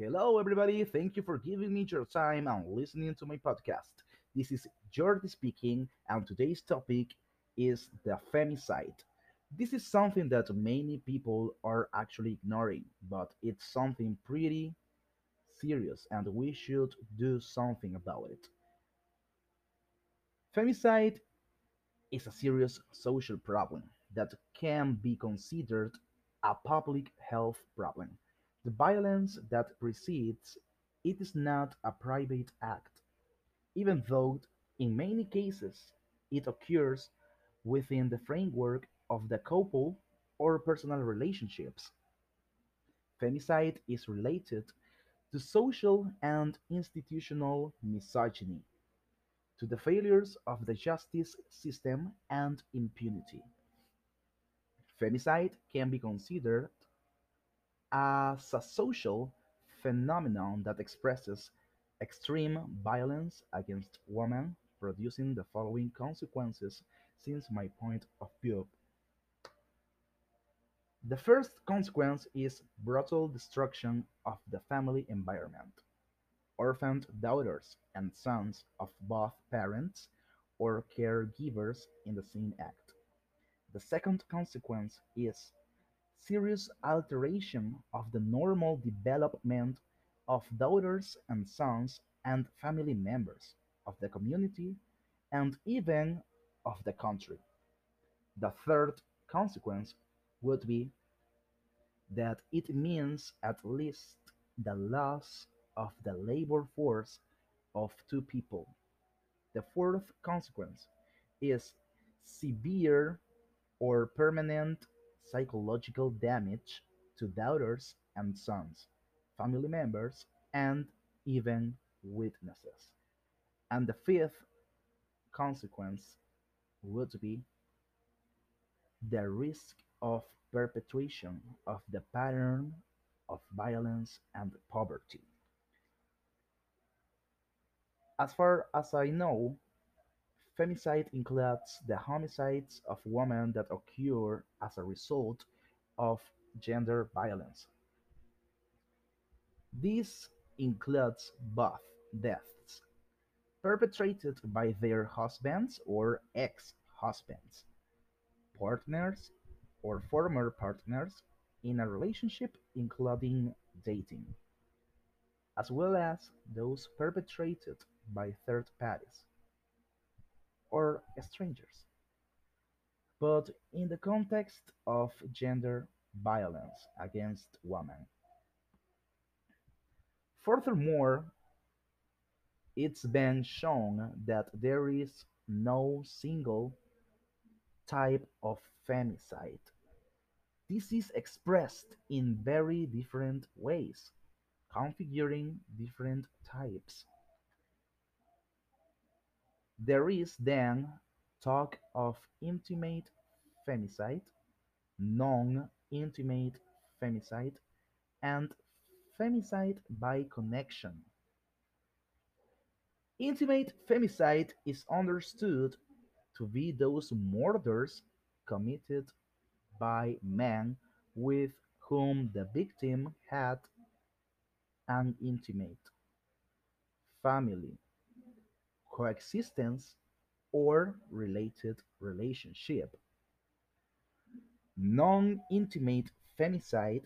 Hello, everybody. Thank you for giving me your time and listening to my podcast. This is Jordi speaking, and today's topic is the femicide. This is something that many people are actually ignoring, but it's something pretty serious, and we should do something about it. Femicide is a serious social problem that can be considered a public health problem. The violence that precedes it is not a private act, even though in many cases it occurs within the framework of the couple or personal relationships. Femicide is related to social and institutional misogyny, to the failures of the justice system and impunity. Femicide can be considered as a social phenomenon that expresses extreme violence against women, producing the following consequences since my point of view. The first consequence is brutal destruction of the family environment. Orphaned daughters and sons of both parents or caregivers in the same act. The second consequence is serious alteration of the normal development of daughters and sons and family members, of the community, and even of the country. The third consequence would be that it means at least the loss of the labor force of two people. The fourth consequence is severe or permanent psychological damage to daughters and sons, family members, and even witnesses. And the fifth consequence would be the risk of perpetuation of the pattern of violence and poverty. As far as I know, femicide includes the homicides of women that occur as a result of gender violence. This includes both deaths perpetrated by their husbands or ex-husbands, partners or former partners in a relationship including dating, as well as those perpetrated by third parties or strangers, but in the context of gender violence against women. Furthermore, it's been shown that there is no single type of femicide. This is expressed in very different ways, configuring different types. There is then talk of intimate femicide, non-intimate femicide, and femicide by connection. Intimate femicide is understood to be those murders committed by men with whom the victim had an intimate family, coexistence, or related relationship. Non-intimate femicide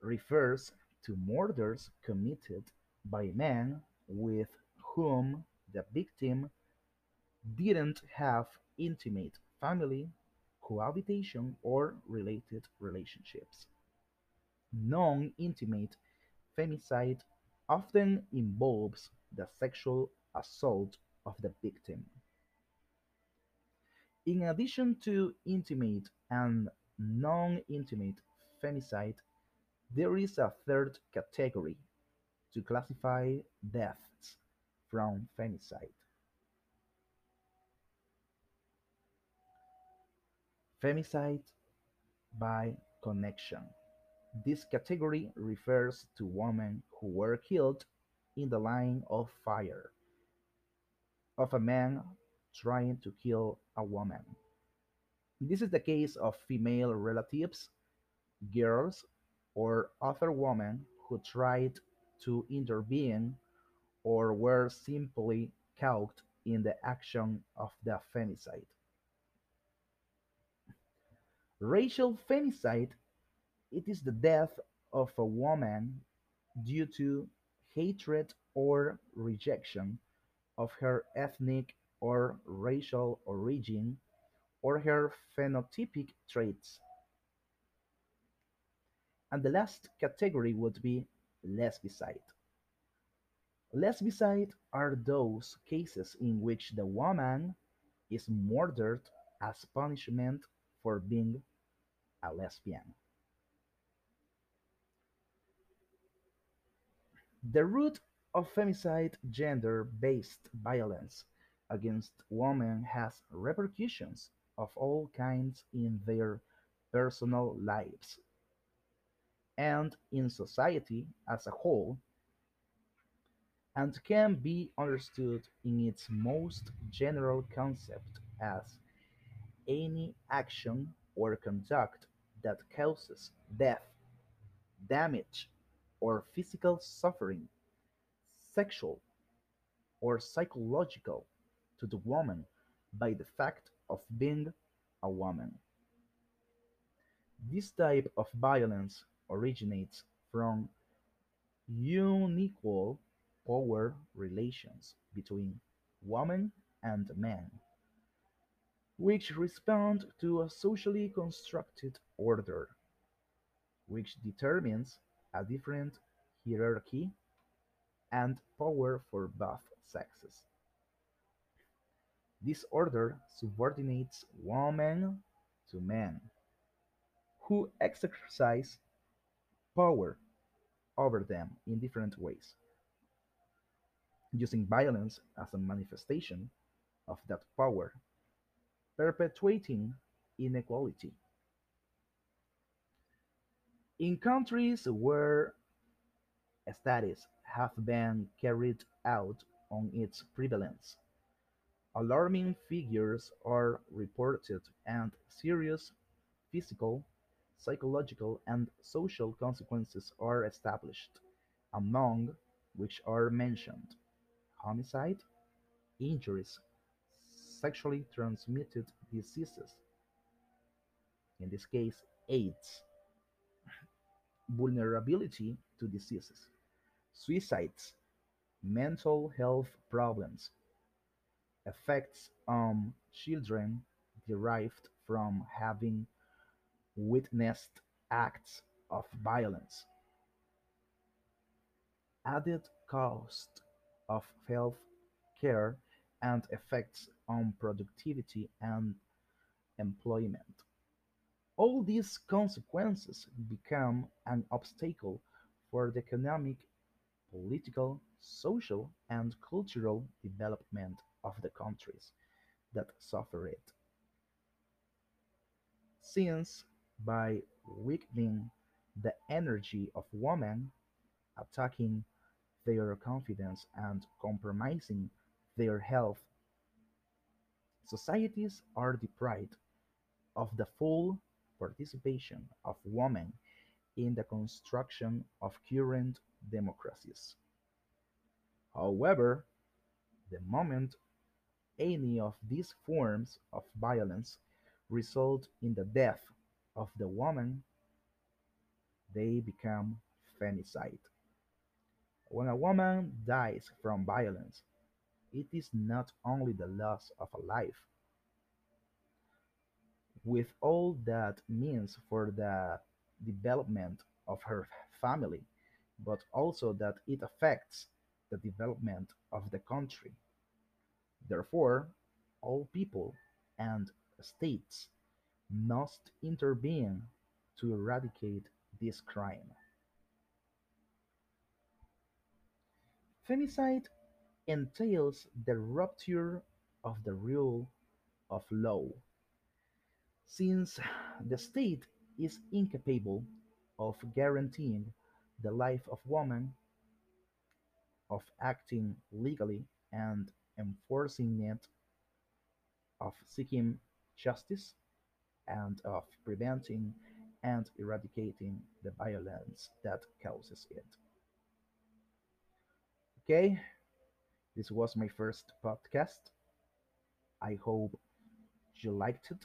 refers to murders committed by men with whom the victim didn't have intimate family, cohabitation, or related relationships. Non-intimate femicide often involves the sexual assault of the victim. In addition to intimate and non-intimate femicide, there is a third category to classify deaths from femicide: femicide by connection. This category refers to women who were killed in the line of fire of a man trying to kill a woman. This is the case of female relatives, girls, or other women who tried to intervene or were simply caught in the action of the femicide. Racial femicide it is the death of a woman due to hatred or rejection of her ethnic or racial origin or her phenotypic traits. And the last category would be lesbicide. Lesbicide are those cases in which the woman is murdered as punishment for being a lesbian. The root of femicide gender-based violence against women has repercussions of all kinds in their personal lives. And in society as a whole and can be understood in its most general concept as any action or conduct that causes death, damage, or physical suffering, sexual or psychological, to the woman by the fact of being a woman. This type of violence originates from unequal power relations between women and men, which respond to a socially constructed order, which determines a different hierarchy and power for both sexes. This order subordinates women to men, who exercise power over them in different ways, using violence as a manifestation of that power, perpetuating inequality. In countries where studies have been carried out on its prevalence, alarming figures are reported and serious physical, psychological, and social consequences are established, among which are mentioned homicide, injuries, sexually transmitted diseases, in this case AIDS, vulnerability to diseases, suicides, mental health problems, effects on um, children derived from having witnessed acts of violence, added cost of health care and effects on productivity and employment. All these consequences become an obstacle for the economic, political, social, and cultural development of the countries that suffer it, since by weakening the energy of women, attacking their confidence and compromising their health, societies are deprived of the full participation of women in the construction of current democracies. However, the moment any of these forms of violence result in the death of the woman, they become femicide. When a woman dies from violence, it is not only the loss of a life, with all that means for the development of her family, but also that it affects the development of the country. Therefore, all people and states must intervene to eradicate this crime. Femicide entails the rupture of the rule of law, since the state is incapable of guaranteeing the life of women, of acting legally and enforcing it, of seeking justice, and of preventing and eradicating the violence that causes it. Okay, this was my first podcast. I hope you liked it.